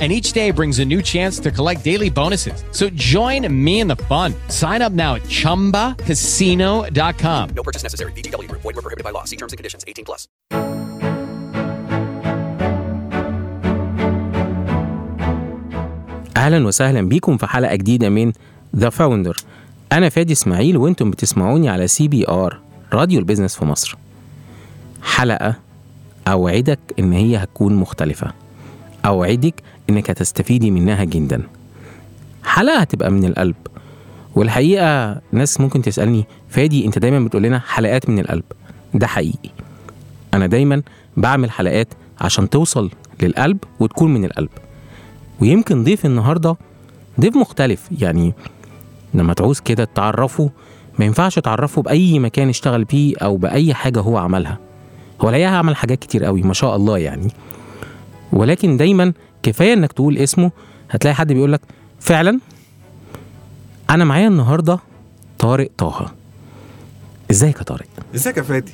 And each day brings a new chance to collect daily bonuses. So join me in the fun. Sign up now at chumbacasino.com. No purchase necessary. VGW Group. Void were prohibited by law. See terms and conditions. 18 plus. أهلا وسهلا بيكم في حلقه جديده من The Founder أنا فادي اسماعيل وأنتم بتسمعوني على CBR راديو ال business في مصر حلقه اوعدك ان هي هتكون مختلفه أوعدك إنك هتستفيدي منها جدا. حلقه هتبقى من القلب. والحقيقة ناس ممكن تسألني فادي أنت دايما بتقول لنا حلقات من القلب. ده حقيقي. أنا دايما بعمل حلقات عشان توصل للقلب وتكون من القلب. ويمكن ضيف النهارده ضيف مختلف. يعني لما تعوز كده تعرفه ما ينفعش تعرفه بأي مكان اشتغل فيه أو بأي حاجة هو عملها. هو الحقيقة عمل حاجات كتير قوي ما شاء الله يعني. ولكن دايما كفاية إنك تقول اسمه هتلاقي حد بيقولك فعلا أنا معايا النهاردة طارق طه. ازيك يا طارق؟ إزيك يا فادي؟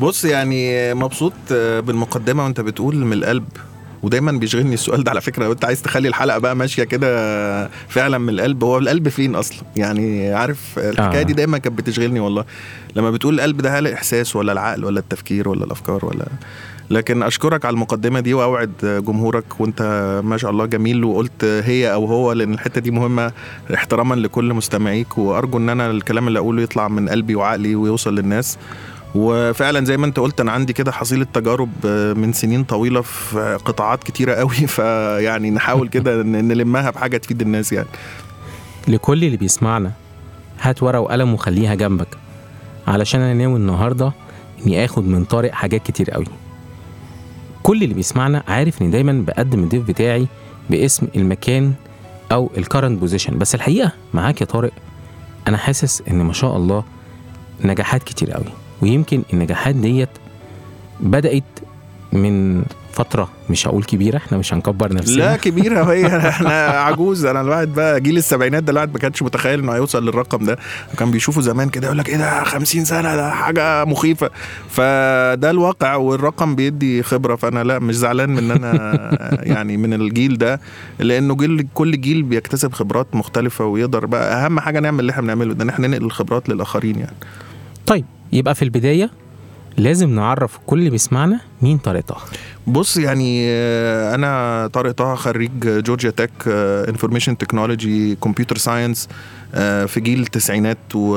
بص يعني مبسوط بالمقدمة وأنت بتقول من القلب ودايما بيشغلني السؤال ده على فكرة. لو أنت عايز تخلي الحلقة بقى ماشية كده فعلا من القلب. هو القلب فين أصلا؟ يعني عارف الحكاية آه. دي دايما كانت بتشغلني والله. لما بتقول القلب ده هل الإحساس ولا العقل ولا التفكير ولا الأفكار ولا لكن أشكرك على المقدمة دي وأوعد جمهورك وأنت ما شاء الله جميل وقلت هي أو هو لأن الحتة دي مهمة احتراما لكل مستمعيك وأرجو إن أنا الكلام اللي أقوله يطلع من قلبي وعقلي ويوصل للناس. وفعلا زي ما أنت قلت أنا عندي كده حصيلة تجارب من سنين طويلة في قطاعات كتيرة قوي فيعني نحاول كده نلمها بحاجة تفيد الناس يعني. لكل اللي بيسمعنا هات ورقة وقلم وخليها جنبك علشان أنا ناوي النهارده إني آخد من طارق حاجات كتير قوي كل اللي بيسمعنا عارف إني دايما بقدم الضيف بتاعي باسم المكان أو ال current position بس الحقيقة معاك يا طارق أنا حاسس إن ما شاء الله نجاحات كتير قوي ويمكن النجاحات ديت بدأت من فترة مش هقول كبيرة إحنا مش هنكبر نفسنا. لا كبيرة هي إحنا عجوز أنا الواحد بقى جيل السبعينات ده الواحد ما كانش متخيل إنه هيوصل للرقم ده. كان بيشوفه زمان كده يقول لك إيه ده 50 سنة ده حاجة مخيفة. فده الواقع والرقم بيدي خبرة فأنا لا مش زعلان من إن أنا يعني من الجيل ده لأنه جيل كل جيل بيكتسب خبرات مختلفة ويقدر بقى أهم حاجة نعمل اللي إحنا بنعمله ده إن إحنا ننقل الخبرات للآخرين يعني. طيب يبقى في البداية لازم نعرف كل اللي بيسمعنا مين طارق طه. بص يعني آه، أنا طارق طه خريج Georgia Tech information technology computer science في جيل التسعينات و...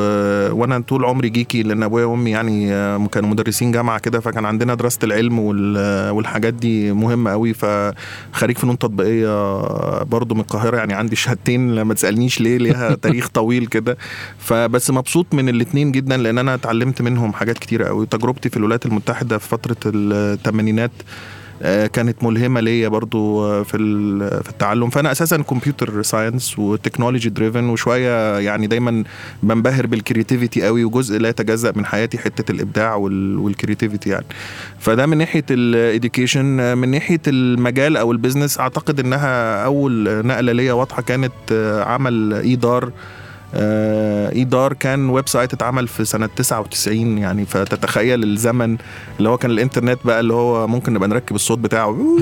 وأنا طول عمري geeky لأن أبويا وأمي يعني آه، كانوا مدرسين جامعة كده فكان عندنا دراسة العلم وال... والحاجات دي مهمة قوي فخريج فنون تطبيقية برضو من القاهرة يعني عندي شهادتين لما تسألنيش ليه ليها تاريخ طويل كده. فبس مبسوط من الاثنين جدا لأن أنا اتعلمت منهم حاجات كتيره قوي تجربتي في الولايات المتحدة في فترة الثمانينات آه، كانت ملهمة ليا برضو آه، في في التعلم. فأنا أساسا computer science و technology driven وشوية يعني دايما بنبهر بال creativity قوي وجزء لا يتجزأ من حياتي حتة الإبداع وال- وال creativity يعني. فده من ناحية ال education من ناحية المجال أو ال business أعتقد إنها أول نقلة ليا واضحة كانت آه، عمل ايدار ايدار كان website اتعمل في سنة 99 يعني فتتخيل الزمن اللي هو كان الإنترنت بقى اللي هو ممكن نبقى نركب الصوت بتاعه.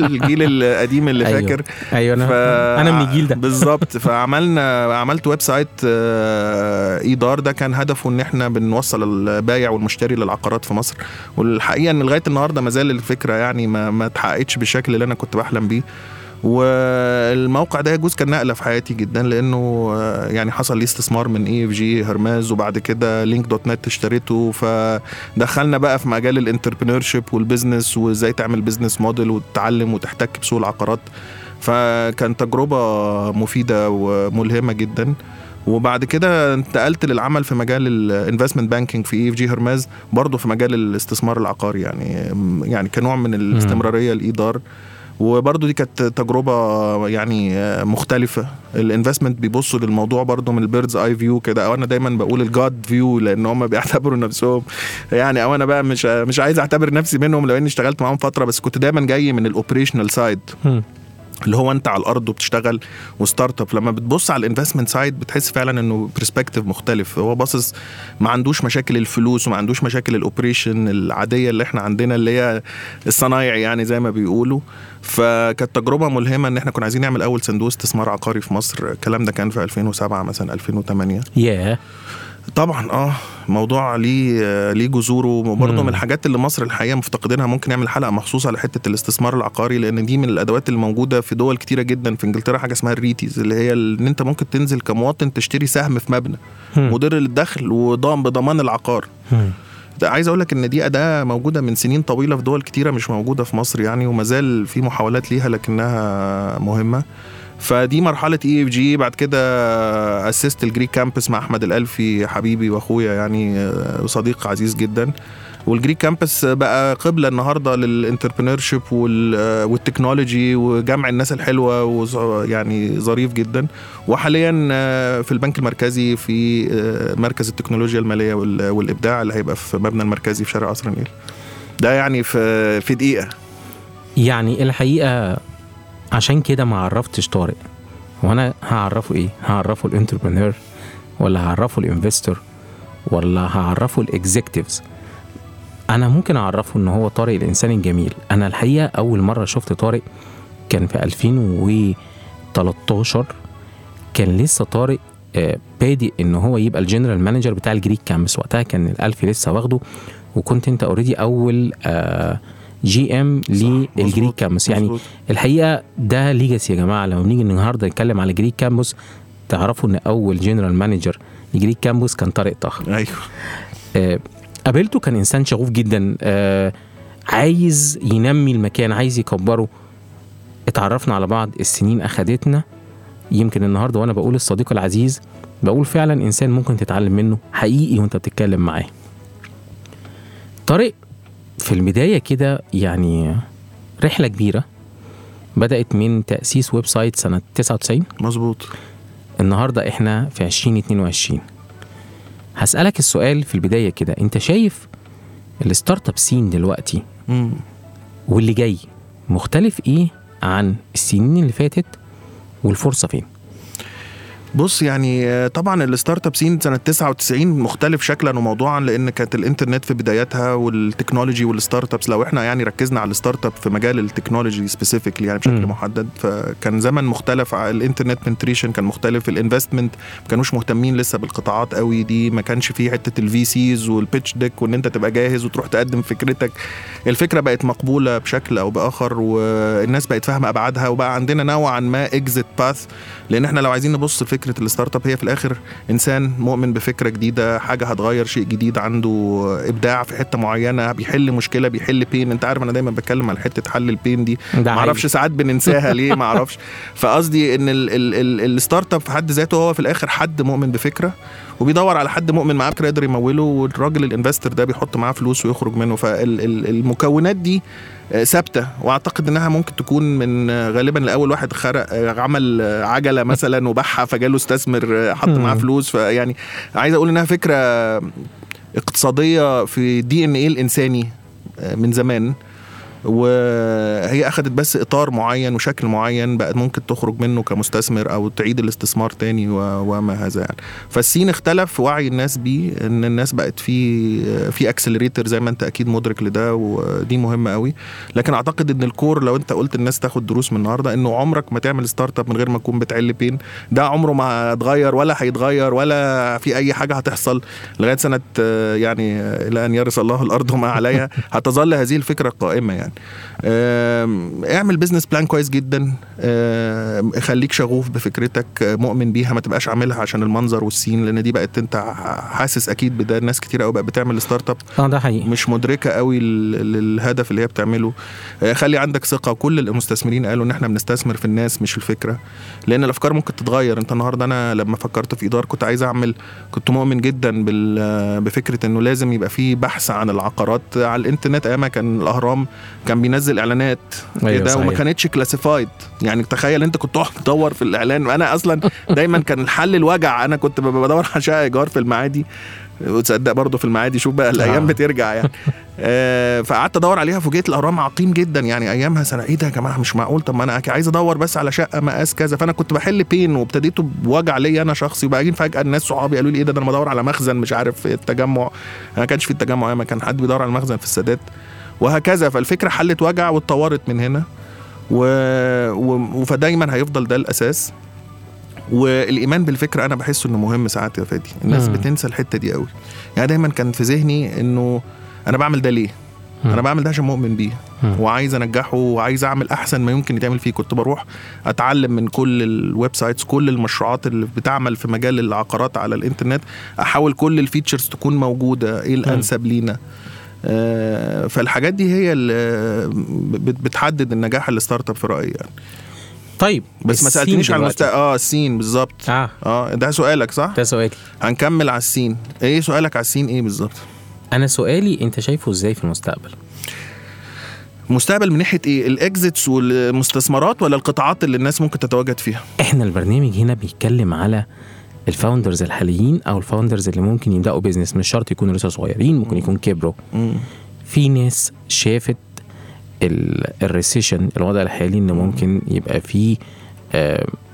الجيل القديم اللي أيوه. فاكر. أيوه أنا أنا من الجيل ده. بالظبط. فعملنا عملت website آه، ايدار ده كان هدفه إن إحنا بنوصل البايع والمشتري للعقارات في مصر. والحقيقة إن لغاية النهارده ما زال الفكرة يعني ما ما اتحققتش بالشكل اللي أنا كنت بحلم بيه. والموقع ده يجوز كان نقله في حياتي جدا لأنه آه، يعني حصل لي استثمار من EFG Hermes وبعد كده LINKdotNET اشتريته. فدخلنا بقى في مجال ال entrepreneurship وال business وإزاي تعمل business model وتتعلم وتحتك بسوق العقارات. فكان تجربة مفيدة وملهمة جدا. وبعد كده انتقلت للعمل في مجال ال investment banking في EFG Hermes برضه في مجال الاستثمار العقاري يعني يعني كنوع من الاستمرارية لإيدار. وبرضه دي كانت تجربة يعني مختلفة. ال investment بيبصوا للموضوع برضه من ال bird's eye view كده. أو أنا دايما بقول ال God view لأن هم بيعتبروا نفسهم. يعني أو أنا بقى مش مش عايز أعتبر نفسي منهم لو اني اشتغلت معاهم فترة بس كنت دايما جاي من ال operational side. اللي هو انت على الأرض وبتشتغل و startup لما بتبص على ال investment side بتحس فعلا إنه perspective مختلف. هو باصص ما عندوش مشاكل الفلوس وما عندوش مشاكل ال operation العادية اللي إحنا عندنا اللي هي الصنايع يعني زي ما بيقولوا. فكانت تجربة ملهمة إن إحنا كنا عايزين نعمل أول صندوق استثمار عقاري في مصر. الكلام ده كان في 2007 مثلا 2008 ياه طبعا آه موضوع ليه ليه جذوره وبرضه. من الحاجات اللي مصر الحقيقة مفتقدينها ممكن نعمل حلقة مخصوصة على حتة الاستثمار العقاري لأن دي من الأدوات اللي موجوده في دول كتيرة جدا في إنجلترا حاجة اسمها ال REITs اللي هي إن أنت ممكن تنزل كمواطن تشتري سهم في مبنى مم. مدر للدخل وضام بضمان العقار. ده عايز أقول لك إن دي أداة موجودة من سنين طويلة في دول كتيرة مش موجودة في مصر يعني وما زال في محاولات ليها لكنها مهمة فدي مرحلة EFG بعد كده اسست ال Greek Campus مع أحمد الألفي حبيبي وأخويا يعني آه، وصديق عزيز جدا. وال Greek Campus بقى قبلة النهارده لل entrepreneurship وال technology وجمع الناس الحلوة وز- يعني ظريف جدا. وحاليا آه، في البنك المركزي في آه، مركز التكنولوجيا المالية وال- والإبداع اللي هيبقى في مبنى المركزي في شارع قصر النيل. ده يعني في في دقيقة. يعني الحقيقة عشان كده ما عرفتش طارق. وأنا هعرفه إيه؟ هعرفه ال entrepreneur ولا هعرفه ال investor ولا هعرفه ال executives. أنا ممكن اعرفه ان هو طارق الانسان الجميل. أنا الحقيقة اول مرة شفت طارق كان في 2013 كان لسه طارق آه، بادئ ان هو يبقى ال general manager بتاع ال Greek Campus وقتها كان الالفي لسه واخده. وكنت انت already اول GM لل Greek Campus يعني مظبوط. الحقيقة ده legacy يا جماعة. لما بنيجي النهارده نتكلم على Greek Campus تعرفوا إن أول general manager ل Greek Campus كان طارق طه أيوه. آه، قابلته كان إنسان شغوف جدا. آه، عايز ينمي المكان عايز يكبره. اتعرفنا على بعض السنين أخدتنا. يمكن النهارده وأنا بقول الصديق العزيز بقول فعلا إنسان ممكن تتعلم منه حقيقي وأنت بتتكلم معاه. طارق في البداية كده يعني رحلة كبيرة بدأت من تأسيس website سنة 99 مظبوط النهارده إحنا في 2022 هسألك السؤال في البداية كده أنت شايف ال startup scene دلوقتي مم. واللي جاي مختلف إيه عن السنين اللي فاتت والفرصة فين؟ بص يعني آه، طبعا ال startup scene سنة 99 مختلف شكلا وموضوعا لأن كانت الإنترنت في بداياتها وال technology وال startups لو إحنا يعني ركزنا على ال startup في مجال التكنولوجي specifically يعني بشكل مم. محدد فكان زمن مختلف على ال internet penetration كان مختلف ال investment ما كانوش مهتمين لسه بالقطاعات قوي دي ما كانش فيه حتة ال VCs وال pitch deck وإن أنت تبقى جاهز وتروح تقدم فكرتك الفكرة بقت مقبولة بشكل أو بآخر والناس بقت فاهمة أبعادها وبقى عندنا نوعا ما exit path لأن إحنا لو عايزين نبص لفكرة ال startup هي في الآخر انسان مؤمن بفكرة جديدة حاجة هتغير شيء جديد عنده ابداع في حتة معينة بيحل مشكلة بيحل pain انت عارف أنا دايما بتكلم على حتة حل ال pain دي. ما أعرفش ساعات بننساها ليه ما أعرفش. فقصدي ان ال- ال- ال- ال startup في حد ذاته هو في الآخر حد مؤمن بفكرة وبيدور على حد مؤمن معاه بفكره يقدر يموله والراجل الانفستور ده بيحط معاه فلوس ويخرج منه. فالمكونات دي ثابتة. وأعتقد إنها ممكن تكون من آه، غالبا لاول واحد خرق آه، عمل آه، عجلة مثلا وباعها فجاله استثمر آه، حط معاه. فلوس. فيعني عايز أقول إنها فكرة اقتصادية في دي إن إيه الإنساني آه، من زمان. وهي اخذت بس إطار معين وشكل معين بقت ممكن تخرج منه كمستثمر أو تعيد الاستثمار تاني وما هذا يعني. فال scene اختلف وعي الناس بيه إن الناس بقت في في accelerator زي ما أنت أكيد مدرك لده ودي مهمة قوي. لكن أعتقد إن ال core لو أنت قلت الناس تاخد دروس من النهارده إنه عمرك ما تعمل startup من غير ما تكون بتحل pain ده عمره ما اتغير ولا هيتغير ولا في أي حاجة هتحصل لغاية سنة يعني إلى أن يرث الله الأرض وما عليها. هتظل هذه الفكرة قائمة يعني. آم، اعمل business plan كويس جدا. خليك شغوف بفكرتك مؤمن بيها ما تبقاش عاملها عشان المنظر وال scene لأن دي بقت أنت حاسس أكيد بده. ناس كتير قوي بقت بتعمل startup آه ده حقيقي. مش مدركة قوي للهدف اللي هي بتعمله. آه، خلي عندك ثقة. كل المستثمرين قالوا إن إحنا بنستثمر في الناس مش الفكرة. لأن الأفكار ممكن تتغير. أنت النهارده أنا لما فكرت في عقار كنت عايز أعمل كنت مؤمن جدا بفكرة إنه لازم يبقى في بحث عن العقارات على الإنترنت. أيامها كان الأهرام كان بينزل إعلانات. أيوة كده وما. كانتش كلاسيفايد يعني تخيل أنت كنت تقعد تدور في الإعلان. أنا أصلا دايما كان الحل الوجع. أنا كنت بدور على شقة إيجار في المعادي. وتصدق برضه في المعادي. شوف بقى الأيام آه. بترجع يعني. آه، فقعدت أدور عليها فوجئت الاهرام عقيم جدا. يعني أيامها سنة. إيه ده يا جماعة؟ مش معقول. طب ما أنا عايز أدور بس على شقة مقاس كذا. فأنا كنت بحل بين وابتديته بوجع ليا أنا شخصي. وبعدين فجأة الناس صحابي قالوا لي إيه ده؟ ده أنا بدور على مخزن مش عارف في التجمع. أنا ما كانش في التجمع ما كان حد بيدور على مخزن في السادات. وهكذا. فالفكرة حلت وجع واتطورت من هنا و... و... فدايما هيفضل ده الأساس. والإيمان بالفكرة أنا بحس إنه مهم ساعات يا فادي. الناس مم. بتنسى الحتة دي قوي يعني دايما كان في ذهني إنه أنا بعمل ده ليه؟ أنا بعمل ده عشان مؤمن بيه. مم. وعايز أنجحه وعايز أعمل أحسن ما يمكن يتعمل فيه. كنت بروح أتعلم من كل ال websites كل المشروعات اللي بتعمل في مجال العقارات على الإنترنت. أحاول كل ال features تكون موجودة. إيه الأنسب لينا؟ فالحاجات دي هي اللي بت- بتحدد النجاح ال startup في رأيي يعني. طيب بس ما سألتنيش على دلوقتي. المست... آه ال scene بالظبط. آه. آه ده سؤالك صح؟ ده سؤالي. هنكمل على ال scene إيه سؤالك على ال scene إيه بالظبط؟ أنا سؤالي أنت شايفه إزاي في المستقبل؟ مستقبل من ناحية إيه؟ ال exits والمستثمرات ولا القطاعات اللي الناس ممكن تتواجد فيها؟ إحنا البرنامج هنا بيتكلم على ال founders الحاليين أو ال founders اللي ممكن يبدأوا business مش شرط يكونوا لسه صغيرين ممكن يكون كبروا. في ناس شافت ال recession الوضع الحالي ان ممكن يبقى فيه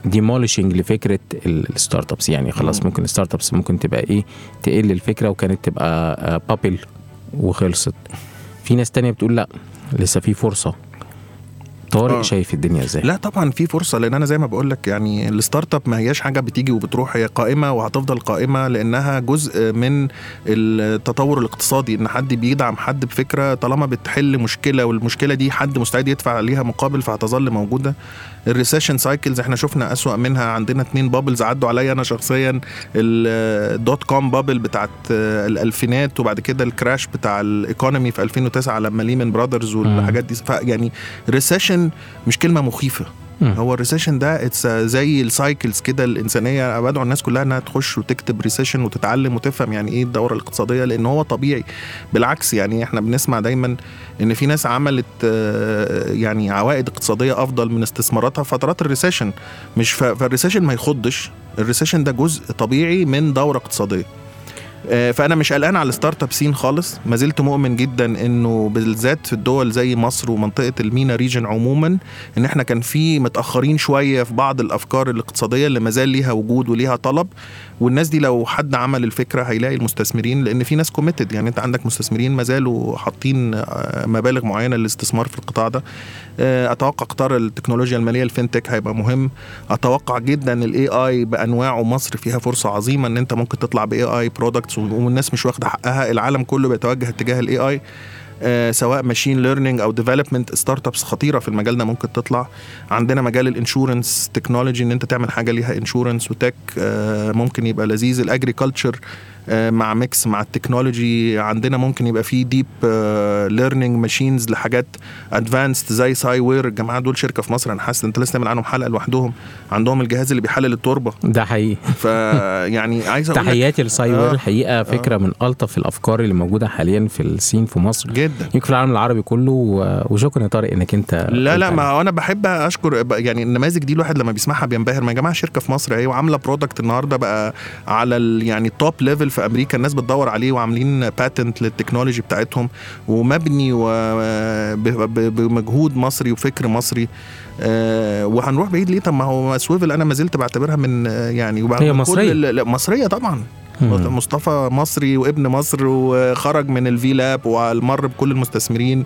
demolishing لفكرة ال startups يعني خلاص ممكن ال startups ممكن تبقى إيه تقل الفكرة وكانت تبقى bubble وخلصت. في ناس تانية بتقول لأ لسه في فرصة. طارق آه. شايف الدنيا إزاي لا طبعا في فرصة لأن أنا زي ما بقول لك يعني ال startup ما هياش حاجة بتيجي وبتروح هي قائمة وهتفضل قائمة لأنها جزء من التطور الاقتصادي إن حد بيدعم حد بفكرة طالما بتحل مشكلة والمشكلة دي حد مستعد يدفع عليها مقابل فهتظل موجودة ال recession cycles إحنا شفنا أسوأ منها. عندنا اتنين bubbles عدوا عليا أنا شخصيا. ال dot-com bubble بتاعت الألفينات وبعد كده ال crash بتاع ال economy في 2009 لما Lehman Brothers والحاجات دي. يعني recession مش كلمة مخيفة. هو ال recession ده it's زي ال cycles كده الإنسانية. بدعو الناس كلها إنها تخش وتكتب recession وتتعلم وتفهم يعني إيه الدورة الاقتصادية لأن هو طبيعي. بالعكس يعني إحنا بنسمع دايما إن في ناس عملت آه، يعني عوائد اقتصادية أفضل من استثماراتها فترات ال recession مش فال recession ما يخضش. ال recession ده جزء طبيعي من دورة اقتصادية. فأنا مش قلقان على ال startup scene خالص. ما زلت مؤمن جدا إنه بالذات في الدول زي مصر ومنطقة ال MENA region عموما إن إحنا كان في متأخرين شوية في بعض الأفكار الاقتصادية اللي ما زال ليها وجود وليها طلب. والناس دي لو حد عمل الفكرة هيلاقي المستثمرين لأن في ناس committed يعني أنت عندك مستثمرين ما زالوا حاطين آه، مبالغ معينة للاستثمار في القطاع ده. آه، أتوقع قطار التكنولوجيا المالية ال fintech هيبقى مهم. أتوقع جدا ال AI بأنواعه مصر فيها فرصة عظيمة إن أنت ممكن تطلع ب AI products والناس مش واخدة حقها. العالم كله بيتوجه اتجاه ال AI آه، سواء machine learning أو development startups خطيرة في المجال ده ممكن تطلع. عندنا مجال ال insurance technology إن أنت تعمل حاجة ليها insurance و tech آه، ممكن يبقى لذيذ. ال agriculture مع mix مع ال technology. عندنا ممكن يبقى في deep learning machines لحاجات advanced زي Si-Ware الجماعه دول شركة في مصر أنا حاسس أنت لسه تعمل عنهم حلقة لوحدهم. عندهم الجهاز اللي بيحلل التربة. ده حقيقي. فيعني عايز أقول تحياتي ل Si-Ware آه. الحقيقة فكرة من ألطف الأفكار اللي موجودة حاليا في ال scene في مصر. جدا. يمكن في العالم العربي كله. وشكرا يا طارق إنك أنت لا لا. ما أنا بحب أشكر يعني النماذج دي الواحد لما بيسمعها بينبهر. ما يا جماعة شركة في مصر أهي وعاملة product النهارده بقى على يعني ال top level في أمريكا الناس بتدور عليه وعاملين patent لل technology بتاعتهم ومبني بمجهود مصري وفكر مصري. آه، وهنروح بعيد ليه؟ طب ما هو Swvl أنا ما زلت بعتبرها من آه، يعني هي لا، مصرية طبعا. مم. مصطفى مصري وابن مصر وخرج من ال V-Lab ومر بكل المستثمرين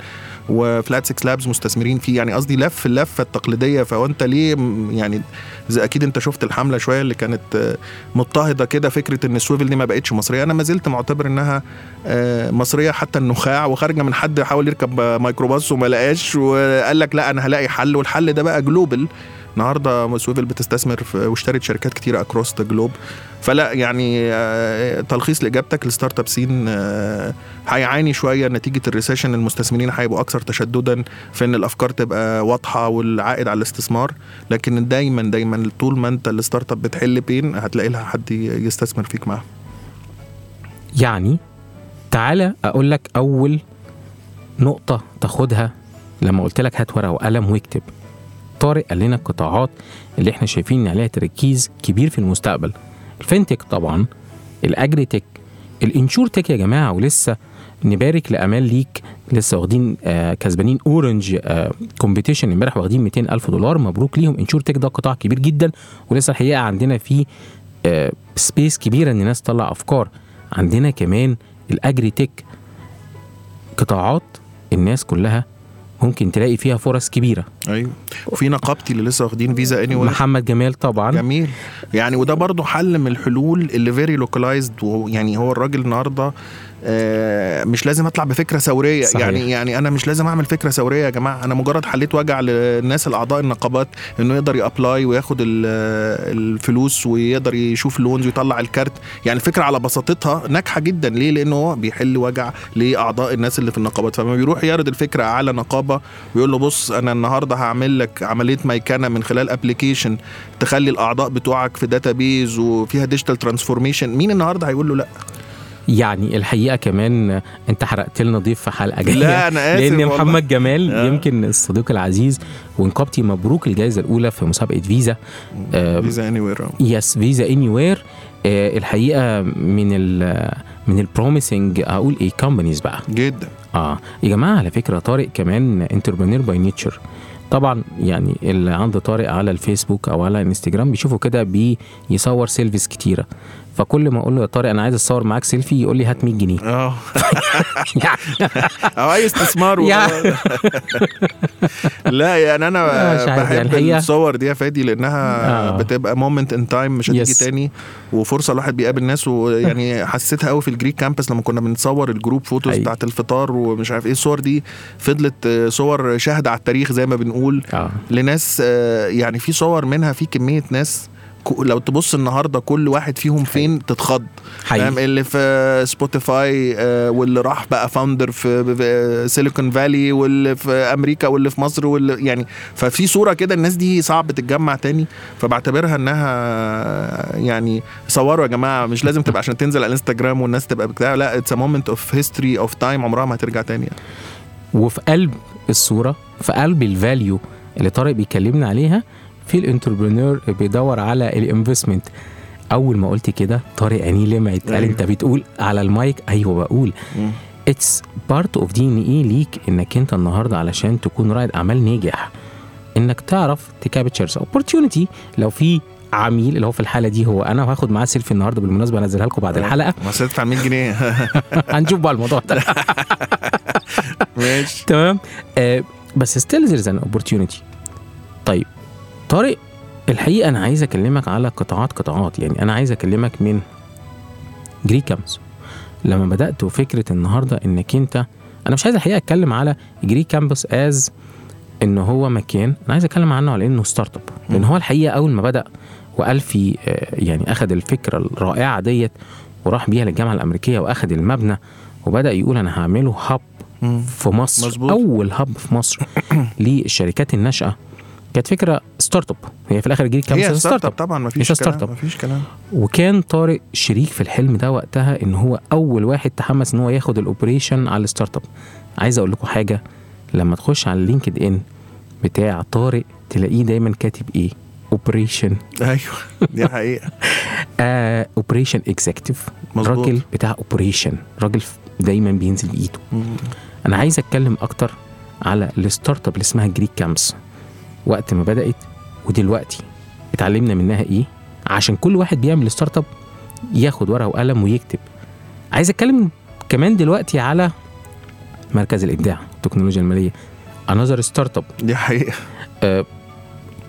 و Flat6Labs مستثمرين فيه. يعني قصدي لف اللفة التقليدية. فهو انت ليه يعني زي أكيد أنت شفت الحملة شوية اللي كانت مضطهدة كده فكرة إن ال Swvl دي ما بقتش مصرية. أنا ما زلت معتبر إنها آه، مصرية حتى النخاع وخارجة من حد حاول يركب ميكروباص وما لقاش وقال لك لا أنا هلاقي حل. والحل ده بقى global النهارده Swvl بتستثمر واشترت شركات كتيره across the globe فلا يعني آه، تلخيص لإجابتك ال startup scene آه، هيعاني شوية. نتيجة ال recession المستثمرين هيبقوا أكثر تشددا في إن الأفكار تبقى واضحة والعائد على الاستثمار. لكن دايما دايما طول ما أنت ال startup بتحل pain هتلاقي لها حد يستثمر فيك معاه يعني تعالى أقول لك أول نقطة تاخدها لما قلت لك هات ورقة وقلم واكتب. طارق قال لنا القطاعات اللي إحنا شايفين إن عليها تركيز كبير في المستقبل. ال fintech طبعا ال agritech ال insurtech يا جماعة ولسه نبارك ل Amanleek لسه واخدين آه كسبانين Orange آه competition امبارح واخدين 200 ألف دولار. مبروك ليهم. insurtech ده قطاع كبير جدا ولسه الحقيقة عندنا فيه آه space كبيرة إن الناس تطلع أفكار. عندنا كمان ال agritech. قطاعات الناس كلها ممكن تلاقي فيها فرص كبيرة. أيوه. وفي نقابتي اللي لسه واخدين Visa Any محمد جمال طبعا. جميل. يعني وده برضو حل من الحلول اللي very localized يعني هو الراجل النهارده مش لازم اطلع بفكرة ثورية. صحيح. يعني يعني أنا مش لازم اعمل فكرة ثورية يا جماعة. أنا مجرد حليت وجع للناس الاعضاء النقابات انه يقدر ي apply وياخد ال- الفلوس ويقدر يشوف loans ويطلع الكارت. يعني الفكرة على بساطتها ناجحة جدا. ليه؟ لأنه هو بيحل وجع لأعضاء الناس اللي في النقابات. فلما بيروح يعرض الفكرة على نقابة ويقول له بص أنا النهارده هعمل لك عملية ميكنه من خلال application تخلي الأعضاء بتوعك في database وفيها digital transformation مين النهارده هيقول له لأ؟ يعني الحقيقة كمان أنت حرقت لنا ضيف في حلقة جاية. لا، أنا آسف لأن والله. محمد جمال آه. يمكن الصديق العزيز ونقابتي مبروك الجائزة الأولى في مسابقة فيزا. آه، Visa Anywhere yes Visa Anywhere الحقيقة من ال من ال promising أقول إيه companies بقى. جدا. آه يا جماعة على فكرة طارق كمان entrepreneur by nature طبعا يعني اللي عند طارق على الفيسبوك أو على انستجرام بيشوفوا كده بيصور selfies كتيرة فكل ما أقول له يا طارق أنا عايز أتصور معاك سيلفي يقول لي هات 100 جنيه آه يعني أو أي استثمار. لا يعني أنا يعني بحب الحقيقة- الصور دي يا فادي لأنها آه. بتبقى moment in time مش هتيجي. تاني وفرصة الواحد بيقابل ناس ويعني حسيتها قوي في ال Greek Campus لما كنا بنصور ال group photos أي. بتاعت الفطار ومش عارف إيه الصور دي فضلت صور شاهدة على التاريخ زي ما بنقول آه. لناس آه، يعني في صور منها في كمية ناس لو تبص النهارده كل واحد فيهم فين تتخض. حقيقي. فاهم؟ اللي في Spotify آه، واللي راح بقى founder في في Silicon Valley واللي في أمريكا واللي في مصر واللي يعني ففي صورة كده الناس دي صعب تتجمع تاني. فبعتبرها إنها يعني صوروا يا جماعة مش لازم تبقى عشان تنزل على الانستجرام والناس تبقى بتاع لا it's moment of history of time عمرها ما هترجع تاني يعني. وفي قلب الصورة في قلب ال value اللي طارق بيكلمنا عليها في ال entrepreneur بيدور على ال investment. أول ما قلت كده طارق عينيه لمعت. قال أيوة. أنت بتقول على المايك؟ أيوه بقول. it's part of DNA ليك إنك أنت النهارده علشان تكون رائد أعمال ناجح. إنك تعرف ت capture the opportunity لو في عميل اللي هو في الحالة دي هو أنا وهاخد معاه سيلفي النهارده بالمناسبة انزلها لكم بعد الحلقة. ما تدفع 100 جنيه. هنشوف بقى الموضوع ده. ماشي. تمام؟ آه بس still there's an opportunity طيب طارق الحقيقة أنا عايز أكلمك على قطاعات قطاعات. يعني أنا عايز أكلمك من Greek Campus لما بدأت فكرة النهارده إنك أنت أنا مش عايز الحقيقة أتكلم على Greek Campus از إن هو مكان أنا عايز أتكلم عنه على إنه startup لأن هو الحقيقة أول ما بدأ وقال في آه، يعني أخذ الفكرة الرائعة ديت وراح بيها للجامعة الأمريكية وأخذ المبنى وبدأ يقول أنا هعمله hub. في مصر مظبوط. أول hub في مصر للشركات الناشئة. كانت فكرة startup هي في الآخر Greek هي Campus startup طبعا ما فيش مش start كلام up. ما فيش كلام. وكان طارق شريك في الحلم ده وقتها إن هو أول واحد تحمس إن هو ياخد ال operation على ال startup عايز أقول لكم حاجة لما تخش على ال LinkedIn بتاع طارق تلاقيه دايما كاتب إيه؟ operation أيوه دي حقيقة. operation executive مظبوط. راجل بتاع operation راجل دايما بينزل بإيده. أنا عايز أتكلم أكتر على ال startup اللي اسمها Greek Campus وقت ما بدأت ودلوقتي اتعلمنا منها إيه؟ عشان كل واحد بيعمل startup ياخد ورقة وقلم ويكتب. عايز أتكلم كمان دلوقتي على مركز إبداع التكنولوجيا المالية. another startup دي حقيقة.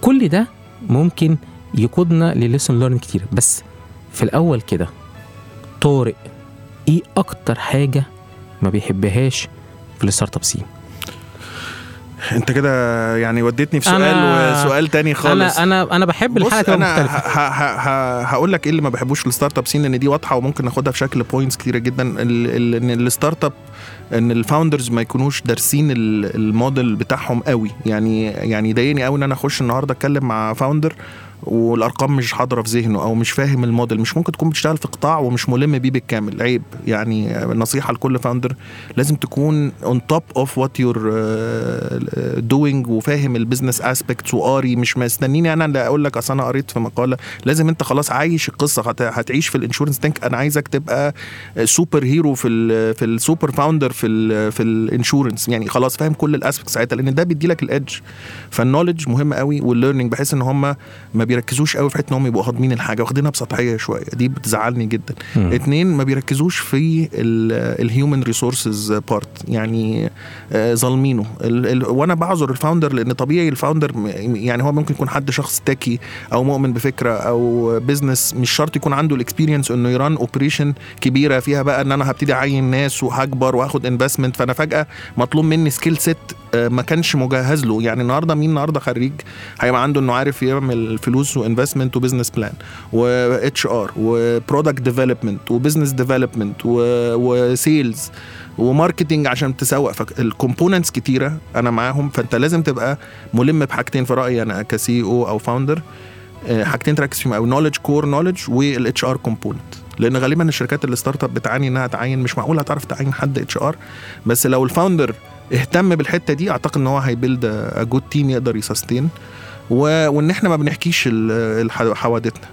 كل ده ممكن يقودنا ل lesson learned كتير. بس في الأول كده طارق إيه أكتر حاجة ما بيحبهاش في ال startup scene انت كده يعني وديتني في سؤال أنا- وسؤال تاني خالص. أنا أنا أنا بحب الحلقة تبقى مختلفة. هقول لك إيه اللي ما بحبوش في ال startup scene لأن دي واضحة وممكن ناخدها في شكل points كتيرة جدا. إن ال startup إن ال founders ما يكونوش دارسين ال- الموديل بتاعهم قوي. يعني يعني يضايقني قوي إن أنا أخش النهارده أتكلم مع founder والأرقام مش حاضرة في ذهنه أو مش فاهم الموديل مش ممكن تكون بتشتغل في قطاع ومش ملم بيه بالكامل. عيب. يعني نصيحة لكل founder لازم تكون on top of what you're doing وفاهم ال business aspects وقاري مش مستنيني أنا اللي أقول لك أصل أنا قريت في مقالة. لازم أنت خلاص عايش القصة هت- هتعيش في ال insurance tank أنا عايزك تبقى superhero في ال في ال super founder في ال في ال insurance. يعني خلاص فاهم كل ال aspects ساعتها لأن ده بيدي لك ال edge فال knowledge مهم قوي وال learning بحيث إن هم ما بيركزوش قوي في حتة ان هم يبقوا هاضمين الحاجة واخدينها بسطحيه شوية. دي بتزعلني جدا. مم. اتنين ما بيركزوش في ال human resources part يعني آه، ظالمينه. ال- ال- وأنا بعذر ال founder لأن طبيعي ال founder يعني هو ممكن يكون حد شخص techie أو مؤمن بفكرة أو business مش شرط يكون عنده ال experience إنه ي run operation كبيرة فيها بقى إن أنا هبتدي أعين ناس وهكبر وهاخد investment فأنا فجأة مطلوب مني skill set ما كانش مجهز له. يعني النهارده مين؟ النهارده خريج هيبقى عنده إنه عارف يعمل فلوس و investment و business plan واتش ار وبرودكت ديفلوبمنت وبزنس ديفلوبمنت وسيلز وماركتنج عشان تسوق. فال components كتيرة أنا معاهم فأنت لازم تبقى ملم بحاجتين في رأيي أنا ك CEO أو founder حاجتين تركز فيهم قوي knowledge core knowledge وال HR component لأن غالبا الشركات ال startup بتعاني إنها تعين مش معقول هتعرف تعين حد HR بس لو ال founder اهتم بالحتة دي أعتقد إن هو هي build a good team يقدر ي sustain و... وان إحنا ما بنحكيش حوادثنا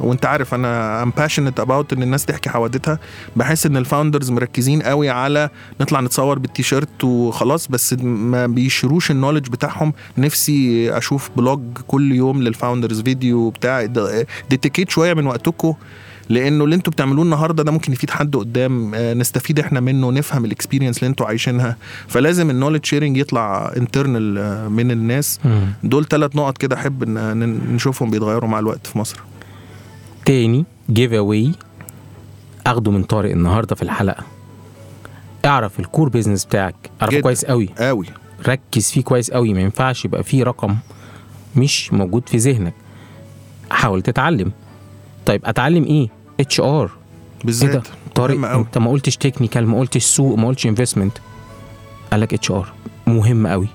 وانت عارف أنا am passionate about ان الناس تحكي حوادثها بحس ان ال founders مركزين قوي على نطلع نتصور بالتيشيرت وخلاص بس ما بي share وش ال knowledge بتاعهم. نفسي أشوف vlog كل يوم لل founders فيديو بتاع dedicate شوية من وقتكم لأنه اللي أنتوا بتعملوه النهارده ده ممكن يفيد حد قدام آه، نستفيد إحنا منه نفهم ال experience اللي أنتوا عايشينها. فلازم ال knowledge sharing يطلع internal من الناس. دول ثلاث نقط كده أحب ان نشوفهم بيتغيروا مع الوقت في مصر. تاني giveaway أخده من طارق النهارده في الحلقة. اعرف ال core business بتاعك. اعرفه. كويس قوي. قوي. ركز فيه كويس قوي. ما ينفعش يبقى فيه رقم مش موجود في ذهنك. حاول تتعلم. طيب أتعلم إيه؟ HR بالذات. مهم طارق. أنت ما قلتش technical ما قلتش سوق ما قلتش investment قال لك HR مهم قوي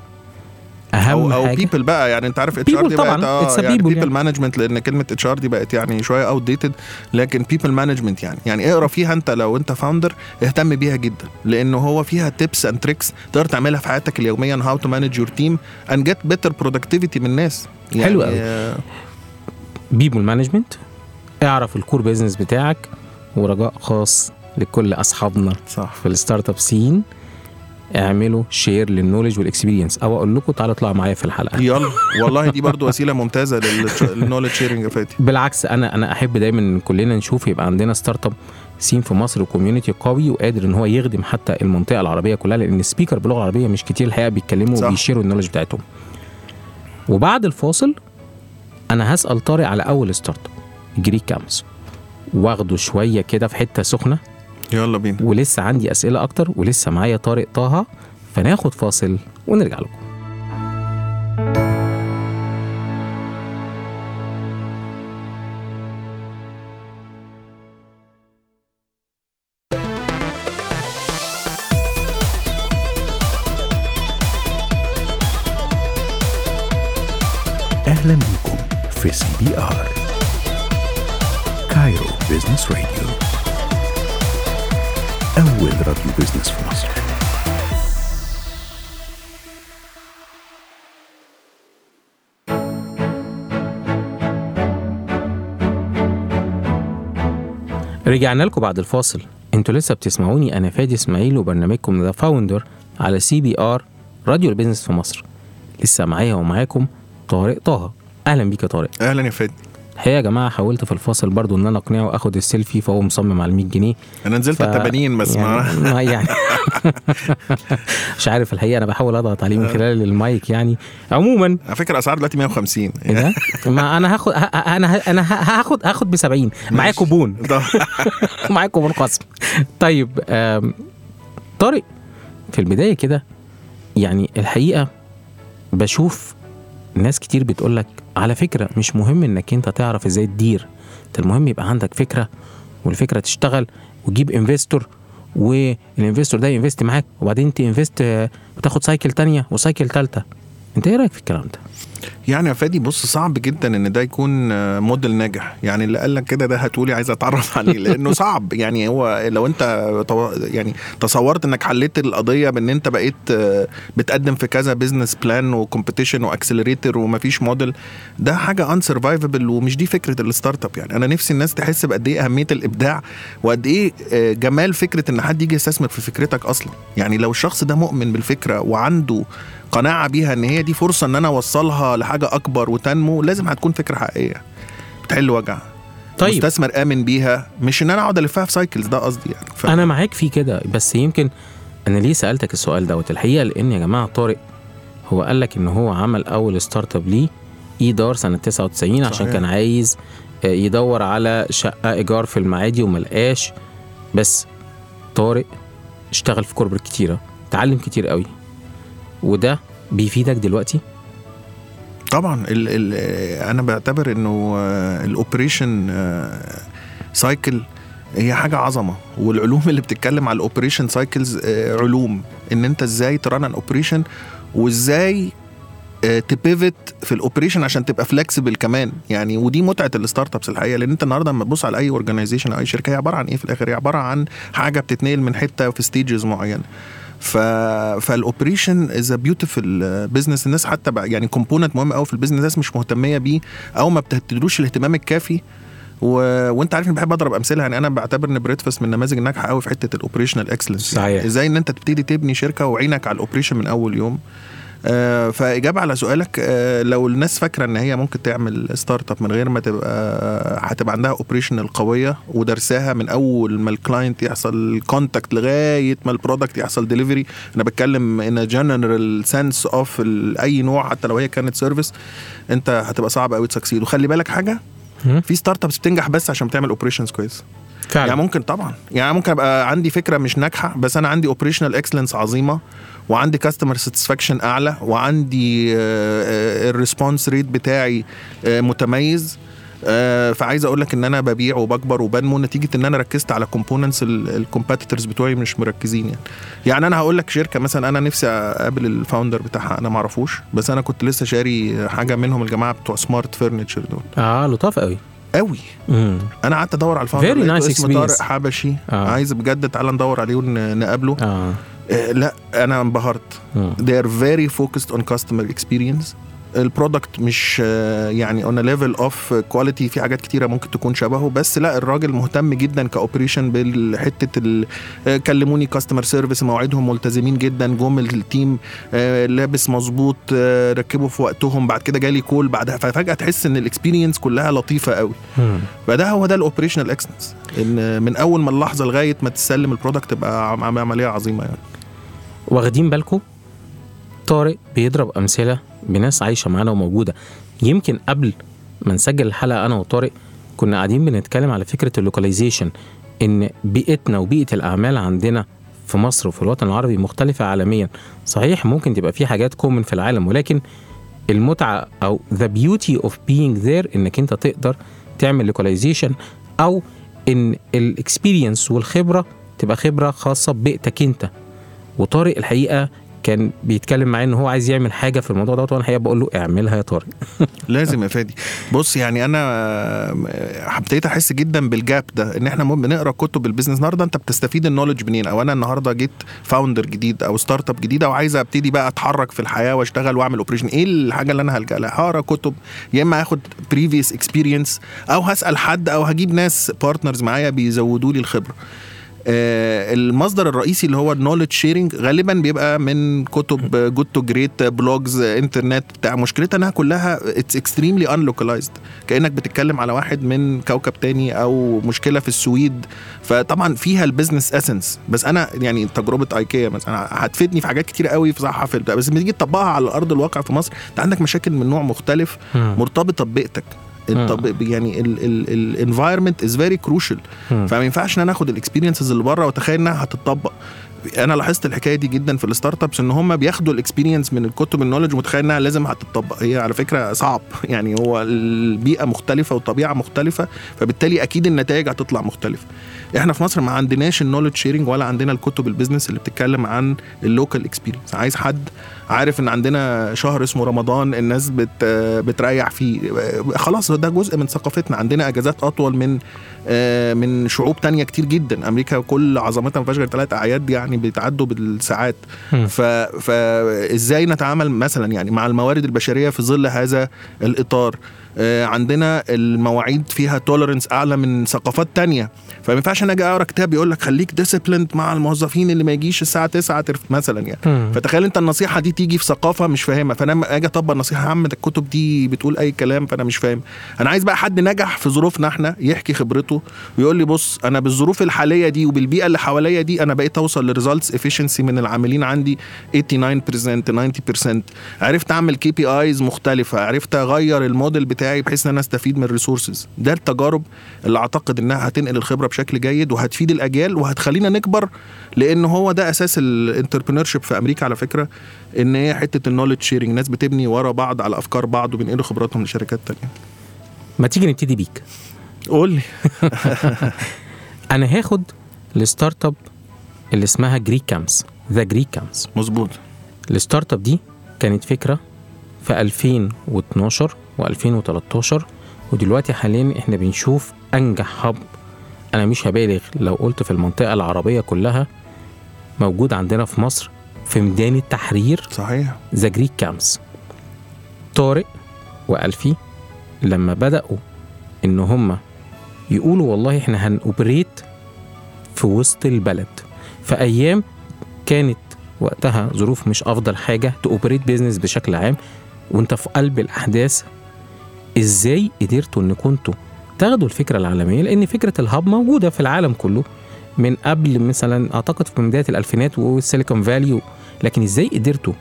أهم أو أو people بقى يعني أنت عارف HR دي. بقت a يعني people يعني. management لأن كلمة HR دي بقت يعني شوية outdated لكن people management يعني. يعني اقرأ فيها أنت لو أنت founder اهتم بيها جدا لأنه هو فيها tips and tricks تقدر تعملها في حياتك اليوميه how to manage your team and get better productivity من الناس. يعني حلو قوي. people management اعرف ال core business بتاعك ورجاء خاص لكل أصحابنا صح. في ال startup scene اعملوا share لل knowledge وال experience أو أقول لكم تعالوا اطلعوا معايا في الحلقة. يلا. والله دي برضو وسيلة ممتازة لل knowledge sharing يا فادي. بالعكس أنا أنا أحب دايما إن كلنا نشوف يبقى عندنا startup scene في مصر و community قوي وقادر إن هو يخدم حتى المنطقة العربية كلها لأن ال speaker باللغة العربية مش كتير الحقيقة بيتكلموا. وبي share وا ال knowledge بتاعتهم. وبعد الفاصل أنا هسأل طارق على أول startup Greek Campus واخده شوية كده في حتة سخنة. يلا بينا. ولسه عندي أسئلة أكتر ولسه معايا طارق طه فناخد فاصل ونرجع لكم. أهلا بكم في CBR. Business Radio أول راديو business في مصر. رجعنا لكم بعد الفاصل. أنتوا لسه بتسمعوني أنا فادي إسماعيل وبرنامجكم The Founder على CBR راديو ال business في مصر. لسه معايا ومعاكم طارق طه. أهلا بيك يا طارق. أهلا يا فادي. الحقيقة يا جماعة حاولت في الفاصل برضو إن أنا أقنعه اخد السيلفي فهو مصمم على 100 جنيه. أنا نزلت على 80 بس يعني, ما يعني مش عارف الحقيقة أنا بحاول أضغط عليه من خلال المايك يعني. عموما على فكرة اسعار دلوقتي 150 إيه؟ ما أنا هاخد أنا أنا هاخد هاخد ب 70 معايا. كوبون. معايا كوبون خصم طيب طارق في البداية كده يعني الحقيقة بشوف ناس كتير بتقول لك على فكرة مش مهم إنك أنت تعرف إزاي تدير انت المهم يبقى عندك فكرة والفكرة تشتغل وتجيب investor وال investor ده ي invest معاك وبعدين آه، وتاخد cycle تانية و cycle تالتة. انت إيه رأيك في الكلام ده؟ يعني يا فادي بص صعب جدا إن ده يكون آه، موديل ناجح. يعني اللي قال لك كده ده هتقولي عايز أتعرف عليه لأنه صعب. يعني هو لو أنت يعني تصورت إنك حليت القضية بإن أنت بقيت آه، بتقدم في كذا business plan و competition و accelerator ومفيش موديل ده حاجة unsurvivable ومش دي فكرة ال startup يعني أنا نفسي الناس تحس بقد إيه أهمية الإبداع وقد إيه آه، جمال فكرة إن حد يجي يستثمر في فكرتك أصلا. يعني لو الشخص ده مؤمن بالفكرة وعنده قناعة بيها إن هي دي فرصة إن أنا أوصلها لحاجة أكبر وتنمو لازم هتكون فكرة حقيقية. بتحل وجع. طيب. مستثمر آمن بيها. مش إن أنا أقعد ألفها في cycles ده قصدي يعني. ف... أنا معاك في كده بس يمكن أنا ليه سألتك السؤال دوت؟ الحقيقة لأن يا جماعة طارق هو قال لك إن هو عمل أول startup ليه إيدار سنة 99 عشان صحيح. كان عايز آه، يدور على شقة إيجار في المعادي وما لقاش. بس طارق اشتغل في corporate كتيره اتعلم كتير قوي. وده بيفيدك دلوقتي؟ طبعا. ال ال أنا بعتبر إنه ال operation cycle هي حاجة عظمة. والعلوم اللي بتتكلم على ال operation cycles علوم. إن أنت إزاي ت run an operation وإزاي ت pivot في ال operation عشان تبقى flexible كمان. يعني ودي متعة ال startups الحقيقة. لأن أنت النهارده لما تبص على أي organization أو أي شركة هي عبارة عن إيه في الآخر؟ هي عبارة عن حاجة بتتنقل من حتة في stages معينة. ف فال operation is a beautiful business الناس حتى بقى يعني component مهم قوي في ال business الناس مش مهتمية بيه أو ما بتدلوش الاهتمام الكافي. و... وأنت عارف إني بحب أضرب أمثلة. يعني أنا بعتبر إن Breadfast من النماذج الناجحه قوي في حتة ال operational excellence صحيح. إزاي إن أنت تبتدي تبني شركة وعينك على ال operation من أول يوم. فإجابة على سؤالك آه، لو الناس فاكرة إن هي ممكن تعمل startup من غير ما تبقى هتبقى عندها operational قويه ودرساها من أول ما ال client يحصل contact لغاية ما ال product يحصل ديليفري أنا بتكلم in general sense of أي نوع حتى لو هي كانت service أنت هتبقى صعب قوي ت succeed وخلي بالك حاجة. في startups بتنجح بس عشان بتعمل operations كويس. فعلا. يعني ممكن طبعا. يعني ممكن أبقى عندي فكرة مش ناجحة بس أنا عندي operational excellence عظيمة وعندي customer satisfaction أعلى وعندي ال response rate بتاعي آه، متميز. آه، فعايز أقول لك إن أنا ببيع وبكبر وبنمو نتيجة إن أنا ركزت على components ال competitors بتوعي مش مركزين يعني. يعني أنا هقول لك شركة مثلا أنا نفسي أقابل ال founder بتاعها أنا ما اعرفوش بس أنا كنت لسه شاري حاجة منهم الجماعة بتوع Smart Furniture دول. آه لطاف قوي. قوي مم. أنا قعدت أدور على ال founder nice اسمه طارق. حبشي آه. آه. عايز بجد تعالى ندور عليه ونقابله آه آه لا أنا انبهرت they are very focused on customer experience ال product مش آه، يعني on level of quality في حاجات كتيرة ممكن تكون شبهه. بس لا الراجل مهتم جدا ك operation بالحتة ال- آه، كلموني customer service مواعيدهم ملتزمين جدا جم ال team آه، لابس مظبوط ركبوا في وقتهم بعد كده جالي call بعدها ففجاه تحس إن ال experience كلها لطيفة قوي. فده هو ده ال operational excellence إن من أول ما اللحظة لغاية ما تسلم ال product تبقى عم- عملية عظيمة يعني. واخدين بالكم طارق بيضرب أمثلة بناس عايشة معانا وموجودة. يمكن قبل ما نسجل الحلقة أنا وطارق كنا قاعدين بنتكلم على فكرة ال localization إن بيئتنا وبيئة الأعمال عندنا في مصر وفي الوطن العربي مختلفة عالميا. صحيح ممكن تبقى في حاجات common في العالم ولكن المتعة أو the beauty of being there إنك أنت تقدر تعمل localization أو إن ال experience والخبرة تبقى خبرة خاصة ببيئتك أنت. وطارق الحقيقة كان بيتكلم معايا إن هو عايز يعمل حاجة في الموضوع دوت وأنا الحقيقة بقول له اعملها يا طارق. لازم يا فادي. بص يعني أنا آه، ابتديت أحس جدا بال gap ده إن إحنا بنقرا كتب ال business النهارده أنت بتستفيد ال knowledge منين؟ أو أنا النهارده جيت founder جديد أو startup جديده وعايز أبتدي بقى أتحرك في الحياة وأشتغل وأعمل operation إيه الحاجة اللي أنا هلجأ لها؟ هقرأ كتب يا إما هاخد previous experience أو هسأل حد أو هجيب ناس partners معايا بيزودوا لي الخبرة. المصدر الرئيسي اللي هو ال knowledge sharing غالبا بيبقى من كتب Good to Great blogs انترنت بتاع. مشكلتها إنها كلها it's extremely in كأنك بتتكلم على واحد من كوكب تاني أو مشكلة في السويد. فطبعا فيها ال business essence بس أنا يعني تجربة ايكيا مثلا هتفيدني في حاجات كتير قوي في صحة في. بس لما تيجي تطبقها على أرض الواقع في مصر أنت عندك مشاكل من نوع مختلف. مرتبطة ببيئتك. الطب يعني ال environment is very crucial فما ينفعش إن أنا آخد ال experiences اللي بره وأتخيل إنها هتطبق أنا لاحظت الحكاية دي جدا في ال startups إن هم بياخدوا ال experience من الكتب ال knowledge ومتخيل إنها لازم هتطبق هي على فكرة صعب. يعني هو البيئة مختلفة والطبيعة مختلفة فبالتالي أكيد النتائج هتطلع مختلفة. إحنا في مصر ما عندناش ال knowledge sharing ولا عندنا الكتب ال business اللي بتتكلم عن ال local experience عايز حد عارف ان عندنا شهر اسمه رمضان الناس بت بتريح فيه. خلاص ده جزء من ثقافتنا. عندنا اجازات اطول من آه، من شعوب تانية كتير جدا. أمريكا كل عظمتها ما فيهاش غير ثلاث أعياد يعني بيتعدوا بالساعات. ف... فازاي نتعامل مثلا يعني مع الموارد البشرية في ظل هذا الإطار؟ آه، عندنا المواعيد فيها tolerance أعلى من ثقافات تانية. فما ينفعش أنا أجي أقرأ كتاب يقول لك خليك disciplined مع الموظفين اللي ما يجيش الساعة 9 ترفده مثلا يعني. فتخيل أنت النصيحة دي تيجي في ثقافة مش فاهمها. فأنا لما أجي أطبق عم ده الكتب دي بتقول أي كلام. فأنا مش فاهم. أنا عايز بقى حد نجح في ظروفنا إحنا يحكي خبرته ويقول لي بص أنا بالظروف الحالية دي وبالبيئة اللي حواليا دي أنا بقيت أوصل ل results efficiency من العاملين عندي 89% 90% عرفت أعمل KPIs مختلفة. عرفت أغير الموديل بتاعي بحيث إن أنا أستفيد من ال resources ده التجارب اللي أعتقد إنها هتنقل الخبرة بشكل جيد وهتفيد الأجيال وهتخلينا نكبر لأن هو ده أساس ال entrepreneur في أمريكا على فكرة. إن هي حتة ال knowledge sharing ناس بتبني ورا بعض على أفكار بعض وبينقلوا خبراتهم لشركات تانية. ما تيجي نبتدي بيك؟ قول لي. أنا هاخد ال startup اللي اسمها Greek Campus The Greek Campus مظبوط. ال startup دي كانت فكرة في 2012 و2013 ودلوقتي حاليا إحنا بنشوف أنجح hub أنا مش هبالغ لو قلت في المنطقة العربية كلها موجود عندنا في مصر في ميدان التحرير صحيح. The Greek Campus طارق وألفي لما بدأوا إن هم يقولوا والله إحنا هن operate في وسط البلد. في أيام كانت وقتها ظروف مش أفضل حاجة to operate business بشكل عام وأنت في قلب الأحداث إزاي قدرتوا ان كنتوا تاخدوا الفكرة العالمية؟ لأن فكرة ال hub موجودة في العالم كله. من قبل مثلا أعتقد في بداية الألفينات وال Silicon Valley لكن إزاي قدرتوا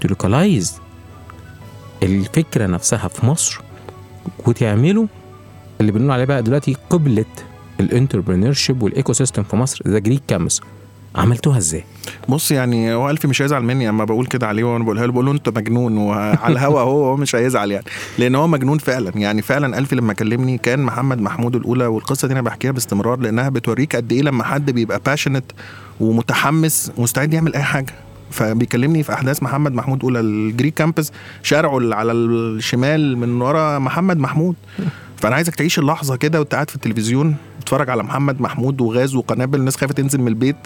ت localize الفكرة نفسها في مصر وتعملوا اللي بنقول عليه بقى دلوقتي قبلة ال entrepreneurship وال ecosystem في مصر The Greek Campus عملتوها إزاي؟ بص يعني هو ألفي مش هيزعل مني أما بقول كده عليه وأنا بقولها له بقول له أنت مجنون وعلى الهوا هو هو مش هيزعل يعني. لأن هو مجنون فعلا. يعني فعلا ألفي لما كلمني كان محمد محمود الأولى والقصة دي أنا بحكيها باستمرار لأنها بتوريك قد إيه لما حد بيبقى passionate ومتحمس مستعد يعمل أي حاجة. فبيكلمني في أحداث محمد محمود اولى ال Greek Campus شارعه على الشمال من ورا محمد محمود. فأنا عايزك تعيش اللحظة كده وأنت قاعد في التلفزيون تتفرج على محمد محمود وغاز وقنابل الناس خايفة تنزل من البيت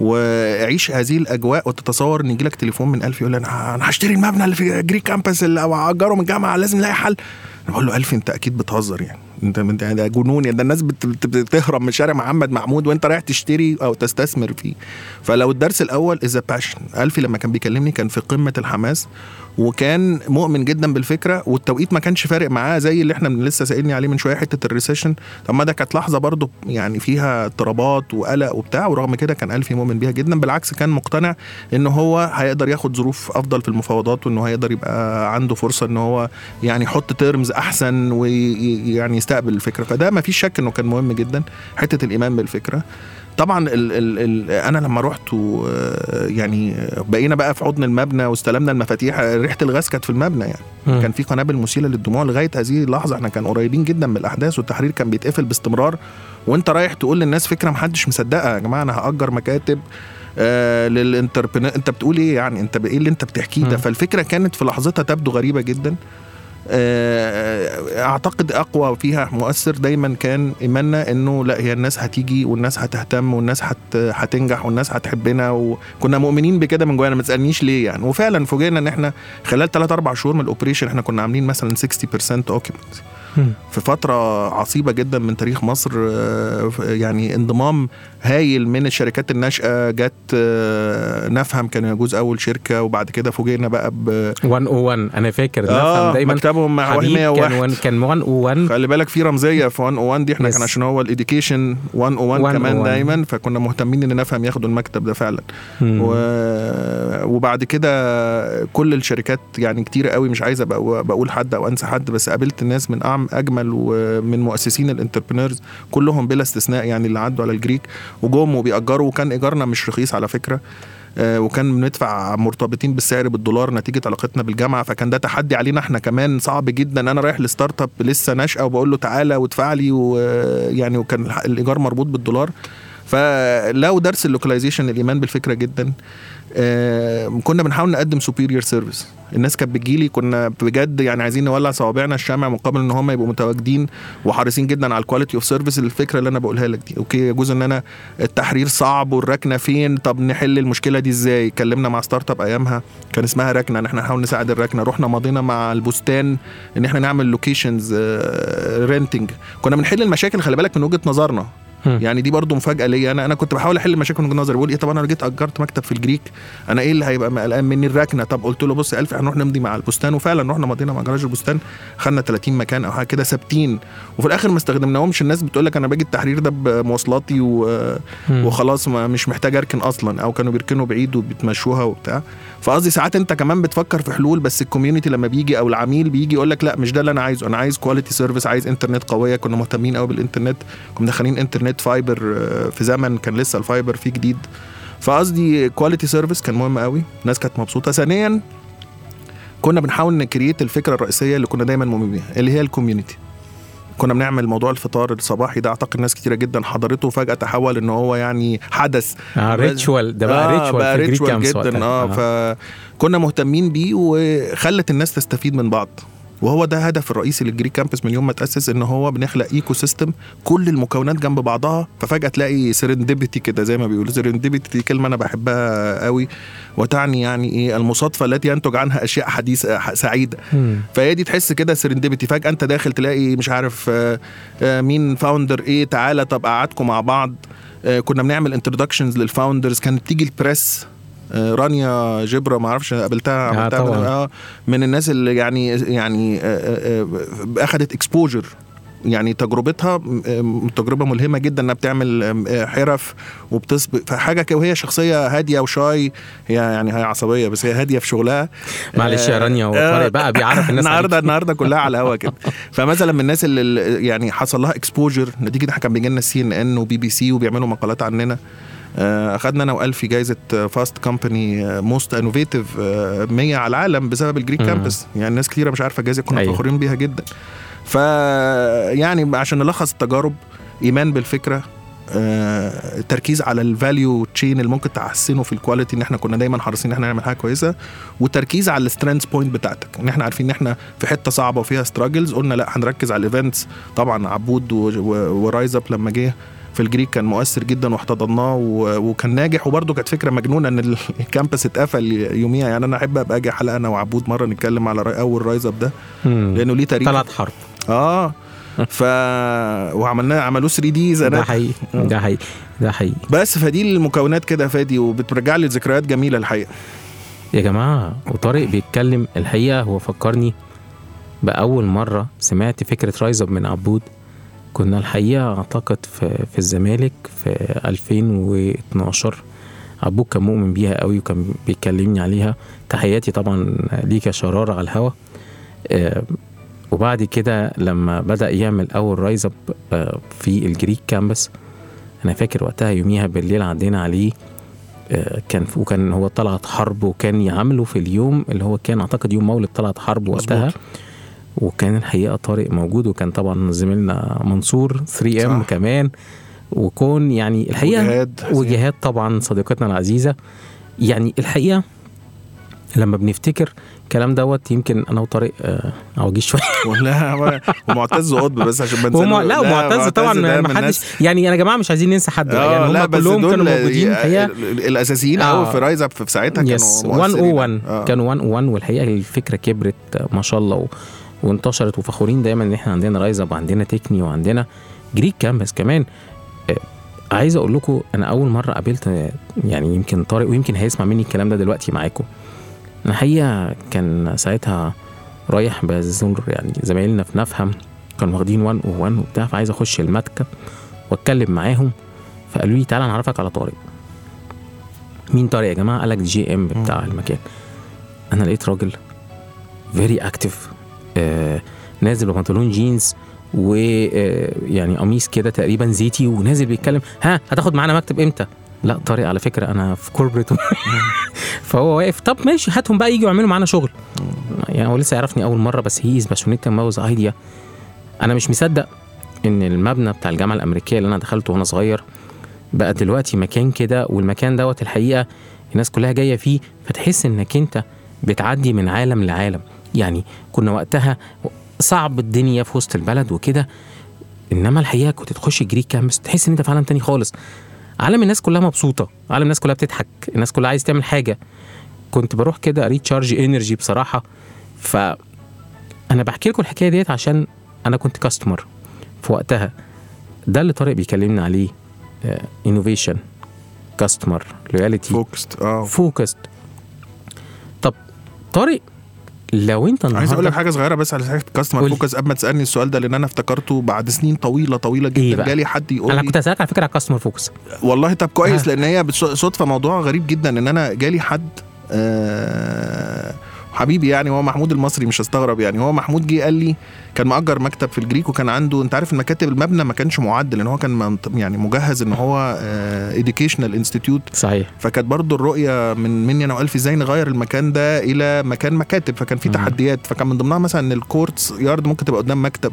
وعيش هذه الأجواء وتتصور إن يجي لك تليفون من ألفي يقول أنا أنا هشتري المبنى اللي في Greek Campus اللي اجره من الجامعة لازم نلاقي حل. أنا بقول له ألفي أنت أكيد بتهزر يعني. أنت ده جنون يعني. ده الناس بت- بت- بتهرب من شارع محمد محمود وأنت رايح تشتري أو تستثمر فيه. فلو الدرس الأول is passion ألفي لما كان بيكلمني كان في قمة الحماس وكان مؤمن جدا بالفكرة والتوقيت ما كانش فارق معاه زي اللي إحنا لسه سائلني عليه من شوية حتة ال recession طب ما ده كانت لحظة برضو يعني فيها اضطرابات وقلق وبتاع ورغم كده كان الفي مؤمن بيها جدا. بالعكس كان مقتنع إن هو هيقدر ياخد ظروف أفضل في المفاوضات وانه هيقدر يبقى عنده فرصة إن هو يعني يحط terms أحسن ويعني يستقبل الفكرة. فده ما فيش شك إنه كان مهم جدا حتة الإيمان بالفكرة. طبعا ال ال ال أنا لما رحت و يعني بقينا بقى في حضن المبنى واستلمنا المفاتيح ريحة الغاز كانت في المبنى يعني. مم. كان في قنابل مسيله للدموع لغاية هذه اللحظة. إحنا كان قريبين جدا من الأحداث والتحرير كان بيتقفل باستمرار. وأنت رايح تقول للناس فكرة محدش مصدقها. يا جماعة أنا هأجر مكاتب آه للانتربرنور أنت بتقول إيه يعني؟ أنت إيه اللي أنت بتحكيه ده. فالفكرة كانت في لحظتها تبدو غريبة جدا. أعتقد أقوى فيها مؤثر دايما كان إيماننا إنه لا هي الناس هتيجي والناس هتهتم والناس هت هتنجح والناس هتحبنا وكنا مؤمنين بكده من جوانا ما تسألنيش ليه يعني وفعلا فوجئنا إن إحنا خلال 3 4 شهور من ال operation إحنا كنا عاملين مثلا 60% occupancy. في فترة عصيبة جدا من تاريخ مصر آه، يعني انضمام هايل من الشركات الناشئة جت آه، نفهم كان يجوز أول شركة وبعد كده فوجئنا بقى ب 101 أنا فاكر آه نفهم دايما مكتبهم مع حبيب كان 101 one- كان 101 خلي بالك في رمزية في 101 دي إحنا Yes. كان عشان هو ال education 101 كمان 101. دايما فكنا مهتمين إن نفهم ياخدوا المكتب ده فعلا مم. و... وبعد كده كل الشركات يعني كتير قوي مش عايز أبقى بقول حد أو أنسى حد بس قابلت ناس من أعم أجمل ومن مؤسسين ال entrepreneurs كلهم بلا استثناء يعني اللي عدوا على ال Greek وجم وبيأجروا وكان إيجارنا مش رخيص على فكرة. آه، وكان بندفع مرتبطين بالسعر بالدولار نتيجة علاقتنا بالجامعة. فكان ده تحدي علينا إحنا كمان. صعب جدا. أنا رايح ل startup لسه ناشئة وبقول له تعالى وادفع لي ويعني وكان الإيجار مربوط بالدولار. فلو درس ال localization الإيمان بالفكرة جدا. كنا بنحاول نقدم superior service الناس كانت بتجيلي كنا بجد يعني عايزين نولع صوابعنا الشمع مقابل إن هم يبقوا متواجدين وحريصين جدا على ال quality of service الفكرة اللي أنا بقولها لك دي okay؟ يجوز إن أنا التحرير صعب والركنة فين؟ طب نحل المشكلة دي إزاي؟ اتكلمنا مع startup أيامها كان اسمها ركنة إن إحنا نحاول نساعد الركنة. رحنا ماضينا مع البستان إن إحنا نعمل locations renting كنا بنحل المشاكل خلي بالك من وجهة نظرنا. يعني دي برضو مفاجأة ليا. أنا أنا كنت بحاول أحل مشاكل من وجهة نظري بقول إيه طب أنا لو جيت أجرت مكتب في ال Greek أنا إيه اللي هيبقى قلقان مني؟ الركنة. طب قلت له بص ألف هنروح نمضي مع البستان وفعلا رحنا مضينا مع جراج البستان خدنا 30 مكان أو حاجة كده ثابتين. وفي الآخر ما استخدمناهمش. الناس بتقول لك أنا باجي التحرير ده بمواصلاتي و... وخلاص ما مش محتاج أركن أصلا أو كانوا بيركنوا بعيد وبتمشوها وبتاع. فقصدي ساعات انت كمان بتفكر في حلول بس ال community لما بيجي أو العميل بيجي يقول لك لا مش ده اللي أنا عايزه. أنا عايز quality service عايز انترنت قوية. كنا مهتمين قوي بالانترنت كنا مدخلين انترنت fiber في زمن كان لسه ال fiber فيه جديد. فقصدي quality service كان مهم قوي الناس كانت مبسوطة. ثانيا كنا بنحاول ن create الفكرة الرئيسية اللي كنا دايما مؤمنين بيها اللي هي ال community كنا بنعمل موضوع الفطار الصباحي ده أعتقد ناس كتيرة جدا حضرته وفجأة تحول إن هو يعني حدث. آه ritual ده بقى آه ritual بقى ritual جدا. آه. فكنا مهتمين بيه وخلت الناس تستفيد من بعض. وهو ده هدف الرئيسي لل Greek Campus من يوم ما تأسس إن هو بنخلق ecosystem كل المكونات جنب بعضها ففجأة تلاقي serendipity كده زي ما بيقولوا. serendipity دي كلمة أنا بحبها قوي وتعني يعني إيه؟ المصادفة التي ينتج عنها أشياء حديثة سعيدة. فهي دي تحس كده serendipity فجأة أنت داخل تلاقي مش عارف آه، آه، مين founder إيه؟ تعالى طب قعدكم مع بعض. آه، كنا بنعمل introductions لل founders كانت تيجي ال press رانيا جبرة ما أعرفش قابلتها عملتها طبعاً. من, آه من الناس اللي يعني يعني آه، آه، آه، اخذت اكسبوجر يعني تجربتها آه، تجربة ملهمة جدا إنها بتعمل آه، حرف وبتسبق فحاجة وهي شخصية هادية وشاي هي يعني هي عصبية بس هي هادية في شغلها معلش يا رانيا هو بقى بيعرف الناس النهارده. النهارده كلها على الهوا كده فمثلا من الناس اللي- يعني حصل لها اكسبوجر نتيجة إحنا كان بيجي لنا سي ان ان وبي بي سي وبيعملوا مقالات عننا آه، أخدنا أنا وألفي جايزة Fast Company most innovative 100 على العالم بسبب ال Greek مم. Campus يعني ناس كتيرة مش عارفة الجائزه كنا أيوة. فخورين بيها جدا ف يعني عشان نلخص التجارب إيمان بالفكرة آه، تركيز على ال value chain اللي ممكن تحسنه في ال quality إن إحنا كنا دايما حريصين إن إحنا نعمل حاجة كويسة وتركيز على ال strength point بتاعتك إن إحنا عارفين إن إحنا في حتة صعبة وفيها struggles قلنا لا هنركز على ال events طبعا عبود و RiseUp لما جه في ال Greek كان مؤثر جدا واحتضناه وكان ناجح. وبرده كانت فكرة مجنونة إن ال campus اتقفل يوميها. يعني أنا أحب أبقى أجي حلقه أنا وعبود مرة نتكلم على أول RiseUp ده. لأنه ليه تاريخ. طلعت حرب. آه. ف وعملناه عملوه 3 days ده حقيقي. ده حقيقي. ده حقيقي. بس فدي المكونات كده يا فادي وبترجع لي ذكريات جميلة الحقيقة. يا جماعة وطارق بيتكلم الحقيقة. هو فكرني بأول مرة سمعت فكرة RiseUp من عبود. كنا الحقيقة أعتقد في, في الزمالك في 2012 عبود كان مؤمن بيها قوي وكان بيكلمني عليها. تحياتي طبعا ليك يا شرارة على الهوا. آه، وبعد كده لما بدأ يعمل أول RiseUp آه، في ال Greek Campus أنا فاكر وقتها يوميها بالليل عدينا عليه. آه، كان وكان هو طلعت حرب وكان يعمله في اليوم اللي هو كان أعتقد يوم مولد طلعت حرب وقتها. مظبوط. وكان الحقيقة طارق موجود وكان طبعا زميلنا منصور 3 M. كمان وكون يعني الحقيقة وجهاد. وجهاد طبعا صديقتنا العزيزة يعني الحقيقة لما بنفتكر الكلام دوت يمكن أنا وطارق آه، عواجيز شوية ولا ومعتز قطب بس عشان بنسى وما لا ومعتز طبعا ما حدش يعني يا جماعة مش عايزين ننسى حد آه يعني لا هم بس كلهم كانوا موجودين ال- الحقيقة ال- الأساسيين آه. قوي في RiseUp في ساعتها yes كانوا 101 مؤثرين. آه. كانوا 101 والحقيقة الفكرة كبرت آه، ما شاء الله و... وانتشرت وفخورين دايما إن إحنا عندنا RiseUp وعندنا Techne وعندنا Greek Campus كمان. آه، عايز أقول لكم أنا أول مرة قابلت يعني يمكن طارق ويمكن هيسمع مني الكلام ده دلوقتي معاكم. أنا الحقيقة كان ساعتها رايح بزور يعني زمايلنا في نفهم كانوا واخدين 101 وبتاع فعايز أخش المكتب وأتكلم معاهم. فقالوا لي تعالى نعرفك على طارق. مين طارق يا جماعة؟ قال لك GM بتاع المكان. أنا لقيت راجل very active نازل ببنطلون جينز ويعني قميص كده تقريبا زيتي ونازل بيتكلم ها هتاخد معانا مكتب إمتى؟ لا طارق على فكرة أنا في corporate فهو واقف طب ماشي هاتهم بقى يجوا يعملوا معانا شغل. يعني هو لسه يعرفني أول مرة بس he is passionate about the idea أنا مش مصدق إن المبنى بتاع الجامعة الأمريكية اللي أنا دخلته وأنا صغير بقى دلوقتي مكان كده والمكان دوت الحقيقة الناس كلها جاية فيه فتحس إنك أنت بتعدي من عالم لعالم. يعني كنا وقتها صعب الدنيا في وسط البلد وكده إنما الحقيقة كنت تخش Greek Campus تحس إن أنت في عالم تاني خالص. عالم الناس كلها مبسوطة عالم الناس كلها بتضحك الناس كلها عايز تعمل حاجة. كنت بروح كده recharge energy بصراحة. ف أنا بحكي لكم الحكاية ديت عشان أنا كنت customer في وقتها. ده اللي طارق بيكلمنا عليه innovation customer loyalty focused آه. focused طب طارق لو انت النهارده عايز أقول لك حاجة صغيرة بس على حتة customer. focus قبل ما تسألني السؤال ده لأن أنا افتكرته بعد سنين طويلة طويلة إيه جدا بقى؟ جالي حد يقول أنا كنت اسالك على فكرة على customer focus والله طب كويس آه. لأن هي صدفة موضوع غريب جدا إن أنا جالي حد آه حبيبي يعني هو محمود المصري مش هستغرب يعني. هو محمود جه قال لي كان مأجر مكتب في ال GrEEK وكان عنده انت عارف المكاتب المبنى ما كانش معد لأن هو كان يعني مجهز إن هو educational institute صحيح. فكانت برضو الرؤية من مني أنا وألفي إزاي نغير المكان ده إلى مكان مكاتب. فكان في. تحديات. فكان من ضمنها مثلا إن ال courtyard ممكن تبقى قدام مكتب.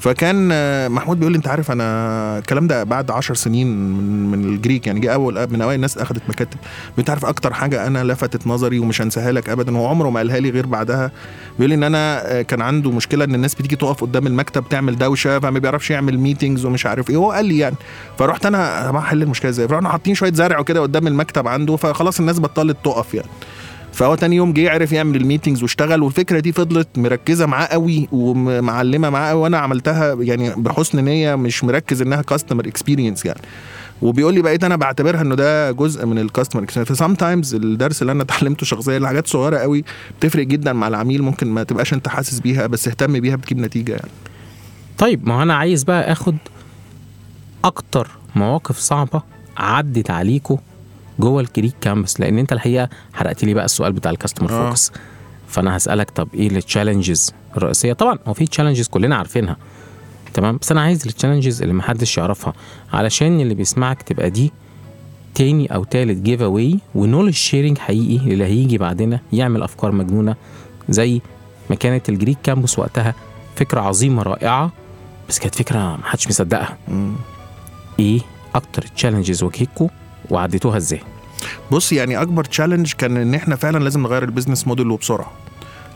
فكان آه، محمود بيقول لي انت عارف أنا الكلام ده بعد عشر سنين من, من ال GrEEK يعني جه أول من أوائل الناس اخذت مكاتب. انت عارف أكتر حاجة أنا لفتت نظري ومش هنساها لك ابدا هو عمره ما قالها لي غير بعدها. بيقول لي إن أنا آه، كان عنده مشكلة إن الناس بتيجي تقف قدام المكتب تعمل دوشة فما بيعرفش يعمل meetings ومش عارف إيه. هو قال لي يعني. فرحت أنا أحل المشكلة إزاي؟ فرحنا حاطين شوية زرع وكده قدام المكتب عنده فخلاص الناس بطلت تقف يعني. فهو تاني يوم جه عرف يعمل ال meetings واشتغل والفكرة دي فضلت مركزة معاه قوي ومعلمة معاه قوي. وأنا عملتها يعني بحسن نية مش مركز إنها customer experience يعني. وبيقول لي بقيت أنا بعتبرها إنه ده جزء من ال customer experience ف sometimes الدرس اللي أنا اتعلمته شخصيا الحاجات صغيرة قوي بتفرق جدا مع العميل ممكن ما تبقاش أنت حاسس بيها بس اهتم بيها بتجيب نتيجة يعني. طيب ما أنا عايز بقى آخد أكتر مواقف صعبة عدت عليكم جوه ال GrEEK Campus لأن أنت الحقيقة حرقت لي بقى السؤال بتاع ال customer آه. focus فأنا هسألك طب إيه ال challenges الرئيسية؟ طبعا هو في challenges كلنا عارفينها. تمام؟ بس أنا عايز ال challenges اللي محدش يعرفها. علشان اللي بيسمعك تبقى دي تاني أو تالت give away و knowledge sharing حقيقي اللي هيجي بعدنا يعمل أفكار مجنونة زي ما كانت ال GrEEK Campus وقتها فكرة عظيمة رائعة بس كانت فكرة محدش مصدقها. إيه أكتر challenges واجهتكم وعديتوها إزاي؟ بص يعني أكبر challenge كان إن إحنا فعلا لازم نغير ال business model وبسرعة.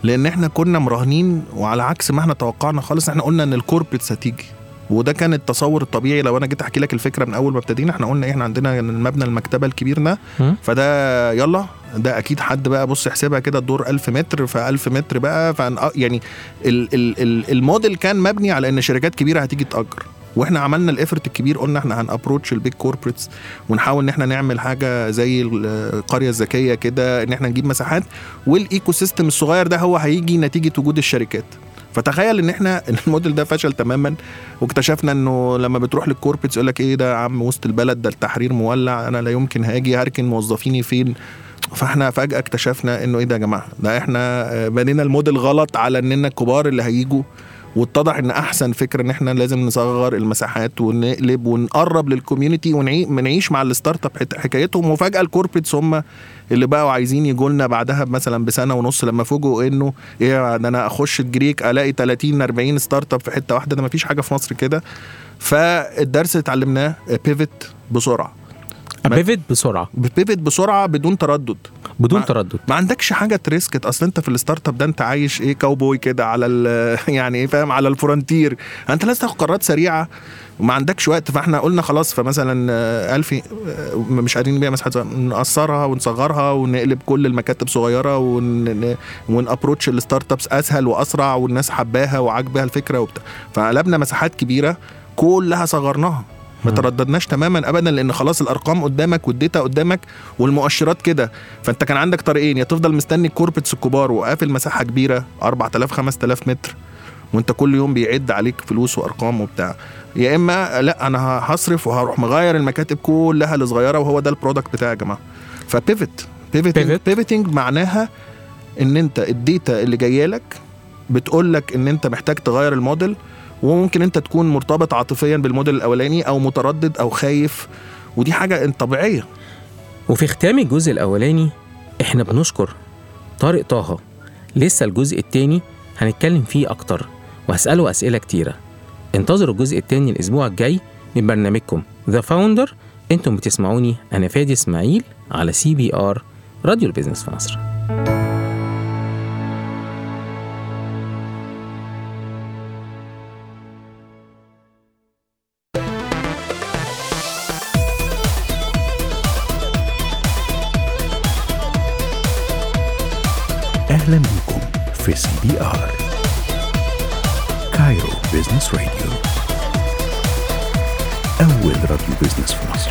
لأن إحنا كنا مراهنين وعلى عكس ما إحنا توقعنا خالص إحنا قلنا إن ال corporates هتيجي. وده كان التصور الطبيعي. لو أنا جيت أحكي لك الفكرة من أول ما ابتدينا إحنا قلنا إحنا عندنا المبنى المكتبة الكبير ده. فده يلا ده أكيد حد بقى بص احسبها كده الدور 1000 متر ف 1000 متر بقى. يعني ال ال ال الموديل كان مبني على إن شركات كبيرة هتيجي تأجر. وإحنا عملنا ال effort الكبير قلنا إحنا هن approach ال big corporates ونحاول ان إحنا نعمل حاجة زي القرية الذكية كده ان إحنا نجيب مساحات وال ecosystem الصغير ده هو هيجي نتيجة وجود الشركات. فتخيل ان إحنا الموديل ده فشل تماما واكتشفنا انه لما بتروح لل corporates يقول لك إيه ده يا عم وسط البلد ده التحرير مولع أنا لا يمكن هاجي هركن موظفيني فين؟ فاحنا فجأة اكتشفنا انه إيه ده يا جماعة؟ ده إحنا آه، بنينا الموديل غلط على اننا الكبار اللي هيجوا. واتضح إن أحسن فكرة إن إحنا لازم نصغر المساحات ونقلب ونقرب لل community ونعيش مع ال startup حكايتهم. وفجأة ال corporates هم اللي بقوا عايزين يجوا لنا بعدها مثلا بسنة ونص لما فوجئوا إنه إيه ده أنا أخش ال GrEEK ألاقي 30 40 startup في حتة واحدة. ده مفيش حاجة في مصر كده. فالدرس اللي اتعلمناه pivot بسرعة. pivot بسرعة. pivot بسرعة بدون تردد. بدون ما- تردد. ما عندكش حاجة to risk it أصل أنت في ال startup ده أنت عايش إيه كاوبوي كده على ال- يعني فاهم على ال frontier. أنت لازم تاخد قرارات سريعة وما عندكش وقت. فإحنا قلنا خلاص فمثلا آه، ألفي آه، مش قادرين نبيع مساحات نقصرها ونصغرها ونقلب كل المكاتب صغيرة ون ون approach ال startups أسهل وأسرع والناس حباها وعاجبها الفكرة وبتاع. فقلبنا مساحات كبيرة كلها صغرناها. ما ترددناش تماما ابدا لأن خلاص الأرقام قدامك وال data قدامك والمؤشرات كده. فأنت كان عندك طريقين يا تفضل مستني ال corporates الكبار وقافل مساحة كبيرة 4000 5000 متر وأنت كل يوم بيعد عليك فلوس وأرقام وبتاع. يا إما لأ أنا هصرف وهروح مغير المكاتب كلها لصغيرة وهو ده ال product بتاعي يا جماعة. ف pivot. pivoting معناها إن أنت ال data اللي جاية لك بتقول لك إن أنت محتاج تغير الموديل وممكن انت تكون مرتبط عاطفيا بالموديل الأولاني أو متردد أو خايف ودي حاجة طبيعية. وفي ختام الجزء الأولاني إحنا بنشكر طارق طه. لسه الجزء التاني هنتكلم فيه أكتر وهسأله أسئلة كتيرة. انتظروا الجزء التاني الأسبوع الجاي من برنامجكم The Founder أنتم بتسمعوني أنا فادي إسماعيل على CBR راديو ال business في مصر. بكم في سي بي آر كايرو بيزنس راديو أول راديو بيزنس في مصر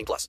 18 plus.